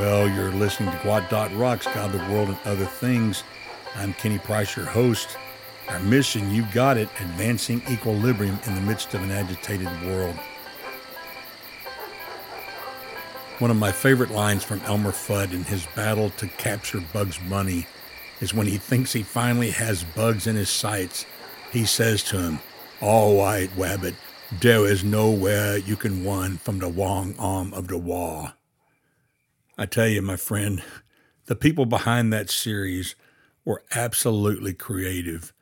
Well, you're listening to Gwot Dot Rocks, God, the World, and Other Things. I'm Kenny Price, your host. Our mission, you've got it, advancing equilibrium in the midst of an agitated world. One of my favorite lines from Elmer Fudd in his battle to capture Bugs Bunny is when he thinks he finally has Bugs in his sights. He says to him, "All right, Wabbit, there is nowhere you can run from the wrong arm of the law. I tell you, my friend, the people behind that series were absolutely creative.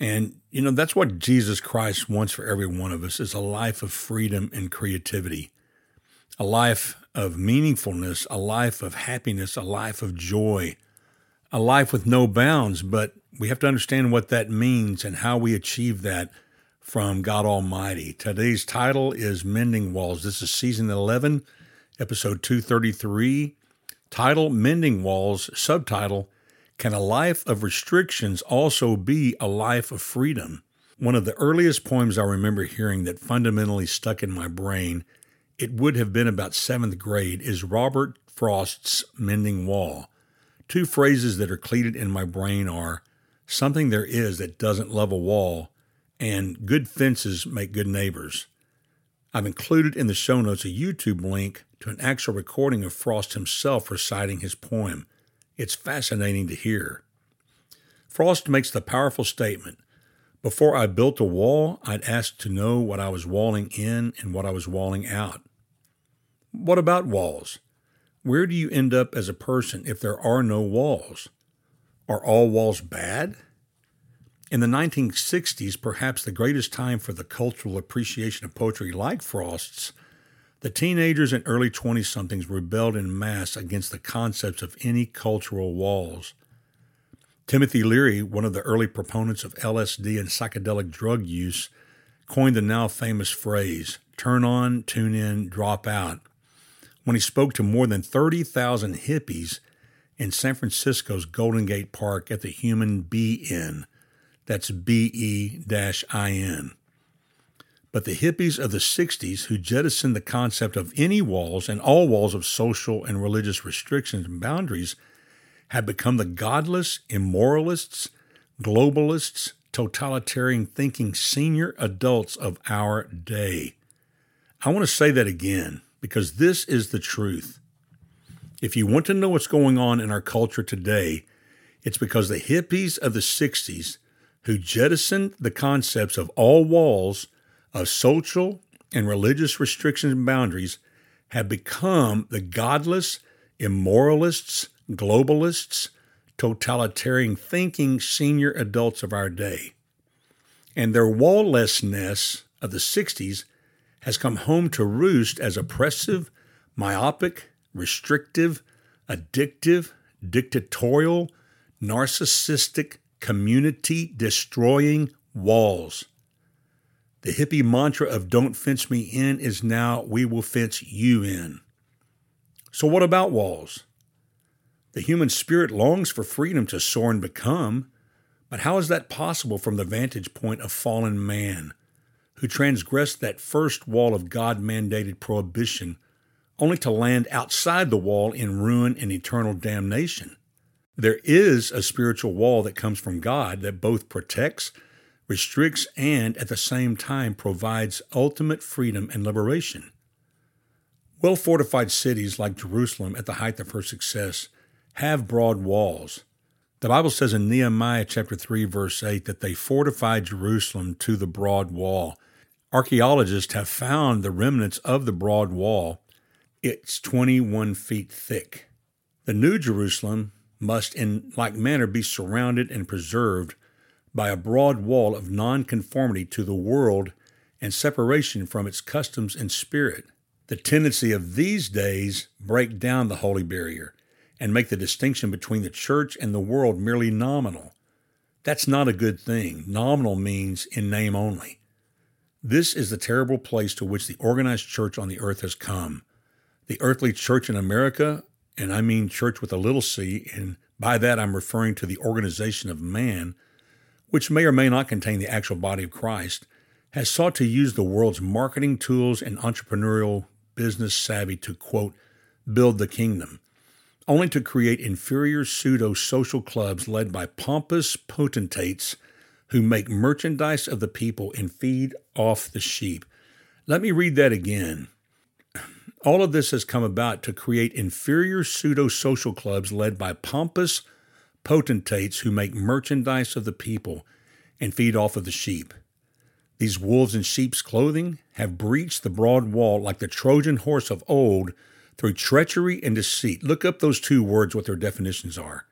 And, you know, that's what Jesus Christ wants for every one of us is a life of freedom and creativity, a life of meaningfulness, a life of happiness, a life of joy, a life with no bounds. But we have to understand what that means and how we achieve that from God Almighty. Today's title is Mending Walls. This is season 11, episode 233. Title Mending Walls, subtitle Can a life of restrictions also be a life of freedom? One of the earliest poems I remember hearing that fundamentally stuck in my brain, it would have been about seventh grade, is Robert Frost's Mending Wall. Two phrases that are cleated in my brain are something there is that doesn't love a wall and good fences make good neighbors. I've included in the show notes a YouTube link to an actual recording of Frost himself reciting his poem. It's fascinating to hear. Frost makes the powerful statement Before I built a wall, I'd ask to know what I was walling in and what I was walling out. What about walls? Where do you end up as a person if there are no walls? Are all walls bad? In the 1960s, perhaps the greatest time for the cultural appreciation of poetry like Frost's, the teenagers and early 20 somethings rebelled in mass against the concepts of any cultural walls. Timothy Leary, one of the early proponents of LSD and psychedelic drug use, coined the now famous phrase turn on, tune in, drop out when he spoke to more than 30,000 hippies in San Francisco's Golden Gate Park at the Human Be-In that's B E I N. But the hippies of the 60s, who jettisoned the concept of any walls and all walls of social and religious restrictions and boundaries, have become the godless, immoralists, globalists, totalitarian thinking senior adults of our day. I want to say that again because this is the truth. If you want to know what's going on in our culture today, it's because the hippies of the 60s who jettisoned the concepts of all walls of social and religious restrictions and boundaries have become the godless, immoralists, globalists, totalitarian thinking senior adults of our day. And their walllessness of the 60s has come home to roost as oppressive, myopic, restrictive, addictive, dictatorial, narcissistic, community destroying walls. The hippie mantra of don't fence me in is now we will fence you in. So, what about walls? The human spirit longs for freedom to soar and become, but how is that possible from the vantage point of fallen man, who transgressed that first wall of God mandated prohibition, only to land outside the wall in ruin and eternal damnation? There is a spiritual wall that comes from God that both protects, restricts, and at the same time provides ultimate freedom and liberation. Well fortified cities like Jerusalem at the height of her success have broad walls. The Bible says in Nehemiah chapter 3 verse 8 that they fortified Jerusalem to the broad wall. Archaeologists have found the remnants of the broad wall. It's 21 feet thick. The New Jerusalem must in like manner be surrounded and preserved by a broad wall of nonconformity to the world and separation from its customs and spirit. The tendency of these days break down the holy barrier and make the distinction between the church and the world merely nominal. That's not a good thing. Nominal means in name only. This is the terrible place to which the organized church on the earth has come. The earthly church in America and I mean church with a little c, and by that I'm referring to the organization of man, which may or may not contain the actual body of Christ, has sought to use the world's marketing tools and entrepreneurial business savvy to, quote, build the kingdom, only to create inferior pseudo social clubs led by pompous potentates who make merchandise of the people and feed off the sheep. Let me read that again. All of this has come about to create inferior pseudo social clubs led by pompous potentates who make merchandise of the people and feed off of the sheep. These wolves in sheep's clothing have breached the broad wall like the Trojan horse of old through treachery and deceit. Look up those two words, what their definitions are.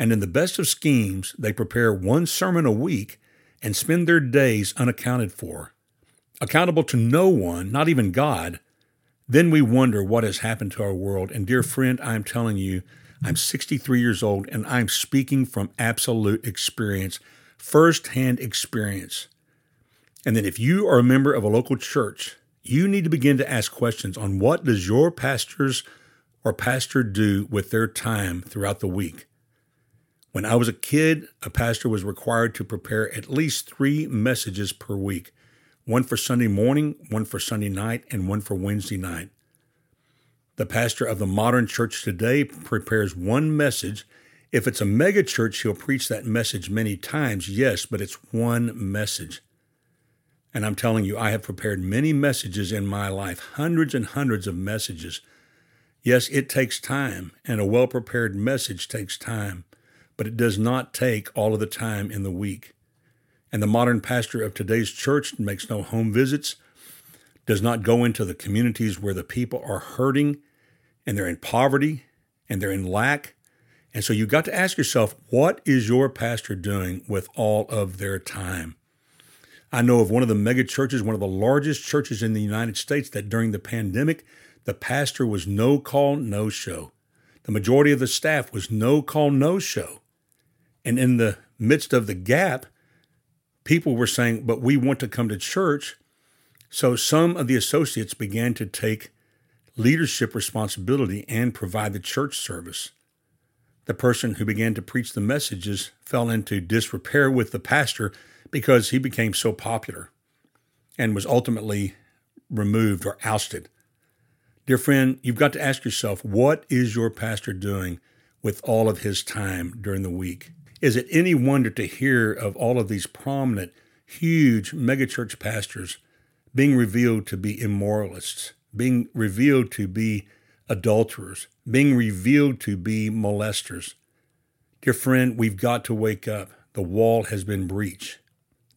And in the best of schemes, they prepare one sermon a week and spend their days unaccounted for, accountable to no one, not even God. Then we wonder what has happened to our world. And dear friend, I'm telling you, I'm 63 years old and I'm speaking from absolute experience, firsthand experience. And then if you are a member of a local church, you need to begin to ask questions on what does your pastors or pastor do with their time throughout the week. When I was a kid, a pastor was required to prepare at least three messages per week one for Sunday morning, one for Sunday night, and one for Wednesday night. The pastor of the modern church today prepares one message. If it's a mega church, he'll preach that message many times, yes, but it's one message. And I'm telling you, I have prepared many messages in my life, hundreds and hundreds of messages. Yes, it takes time, and a well prepared message takes time, but it does not take all of the time in the week. And the modern pastor of today's church makes no home visits, does not go into the communities where the people are hurting and they're in poverty and they're in lack. And so you've got to ask yourself, what is your pastor doing with all of their time? I know of one of the mega churches, one of the largest churches in the United States, that during the pandemic, the pastor was no call, no show. The majority of the staff was no call, no show. And in the midst of the gap, people were saying, but we want to come to church. So some of the associates began to take leadership responsibility and provide the church service. The person who began to preach the messages fell into disrepair with the pastor because he became so popular and was ultimately removed or ousted. Dear friend, you've got to ask yourself what is your pastor doing with all of his time during the week? Is it any wonder to hear of all of these prominent, huge megachurch pastors being revealed to be immoralists, being revealed to be adulterers, being revealed to be molesters? Dear friend, we've got to wake up. The wall has been breached.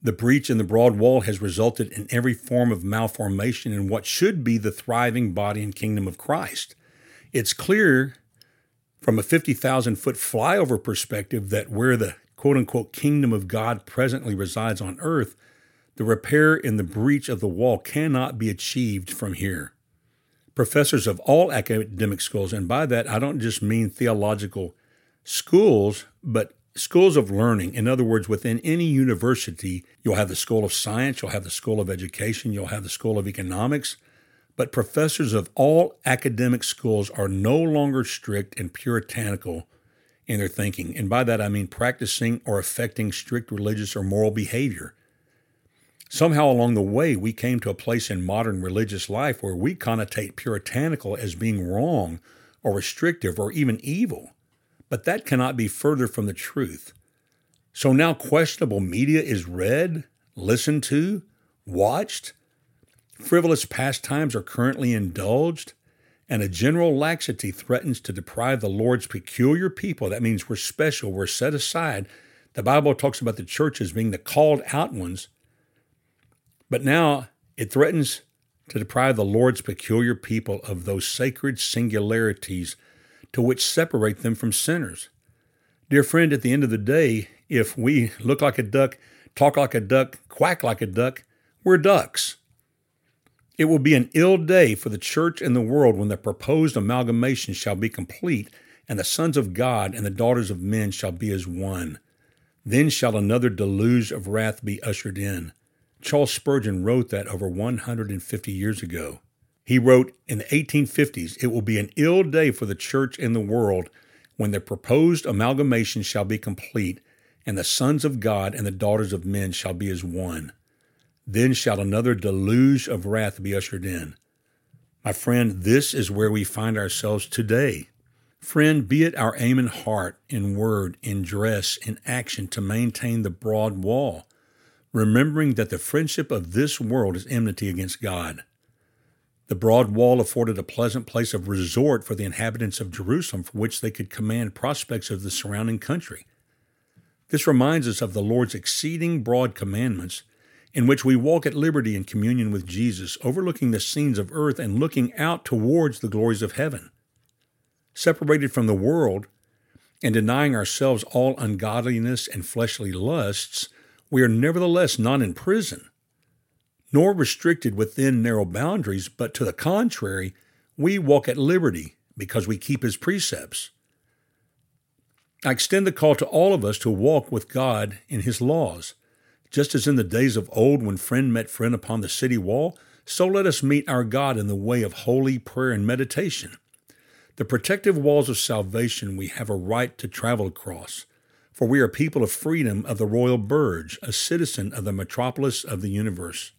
The breach in the broad wall has resulted in every form of malformation in what should be the thriving body and kingdom of Christ. It's clear from a 50,000 foot flyover perspective that where the quote unquote kingdom of God presently resides on earth, the repair in the breach of the wall cannot be achieved from here. Professors of all academic schools, and by that I don't just mean theological schools, but schools of learning. In other words, within any university, you'll have the School of Science, you'll have the School of Education, you'll have the School of Economics. But professors of all academic schools are no longer strict and puritanical in their thinking. And by that, I mean practicing or affecting strict religious or moral behavior. Somehow along the way, we came to a place in modern religious life where we connotate puritanical as being wrong or restrictive or even evil but that cannot be further from the truth. So now questionable media is read, listened to, watched, frivolous pastimes are currently indulged, and a general laxity threatens to deprive the Lord's peculiar people. That means we're special, we're set aside. The Bible talks about the church as being the called out ones, but now it threatens to deprive the Lord's peculiar people of those sacred singularities to which separate them from sinners. Dear friend, at the end of the day, if we look like a duck, talk like a duck, quack like a duck, we're ducks. It will be an ill day for the church and the world when the proposed amalgamation shall be complete, and the sons of God and the daughters of men shall be as one. Then shall another deluge of wrath be ushered in. Charles Spurgeon wrote that over 150 years ago. He wrote in the 1850s, It will be an ill day for the church and the world when the proposed amalgamation shall be complete, and the sons of God and the daughters of men shall be as one. Then shall another deluge of wrath be ushered in. My friend, this is where we find ourselves today. Friend, be it our aim in heart, in word, in dress, in action to maintain the broad wall, remembering that the friendship of this world is enmity against God. The broad wall afforded a pleasant place of resort for the inhabitants of Jerusalem, for which they could command prospects of the surrounding country. This reminds us of the Lord's exceeding broad commandments, in which we walk at liberty in communion with Jesus, overlooking the scenes of earth and looking out towards the glories of heaven. Separated from the world and denying ourselves all ungodliness and fleshly lusts, we are nevertheless not in prison nor restricted within narrow boundaries, but to the contrary, we walk at liberty because we keep his precepts. I extend the call to all of us to walk with God in his laws. Just as in the days of old when friend met friend upon the city wall, so let us meet our God in the way of holy prayer and meditation. The protective walls of salvation we have a right to travel across, for we are people of freedom of the royal burgh, a citizen of the metropolis of the universe.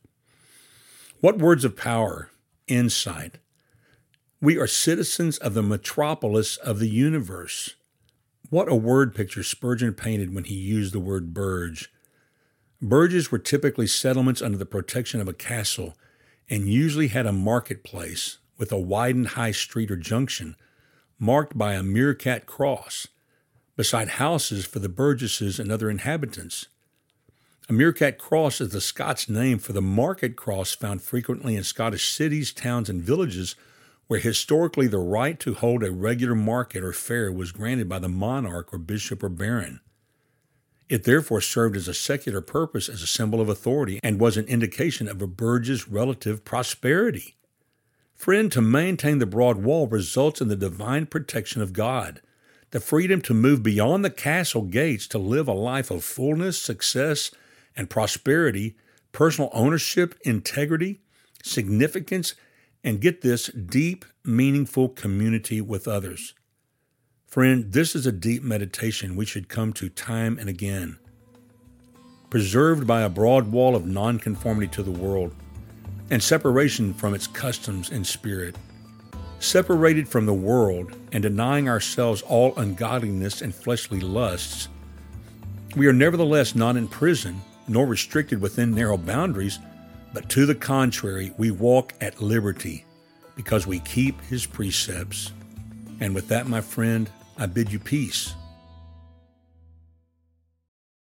What words of power, insight. We are citizens of the metropolis of the universe. What a word picture Spurgeon painted when he used the word burgh. Burghs were typically settlements under the protection of a castle and usually had a marketplace with a widened high street or junction marked by a mercat cross, beside houses for the burgesses and other inhabitants. A mercat cross is the Scots name for the market cross found frequently in Scottish cities, towns, and villages where historically the right to hold a regular market or fair was granted by the monarch or bishop or baron. It therefore served as a secular purpose as a symbol of authority and was an indication of a burgh's relative prosperity. Friend, to maintain the broad wall results in the divine protection of God, the freedom to move beyond the castle gates to live a life of fullness, success, and prosperity, personal ownership, integrity, significance, and get this deep, meaningful community with others. Friend, this is a deep meditation we should come to time and again. Preserved by a broad wall of nonconformity to the world and separation from its customs and spirit. Separated from the world and denying ourselves all ungodliness and fleshly lusts, we are nevertheless not in prison nor restricted within narrow boundaries, but to the contrary, we walk at liberty because we keep his precepts. And with that, my friend, I bid you peace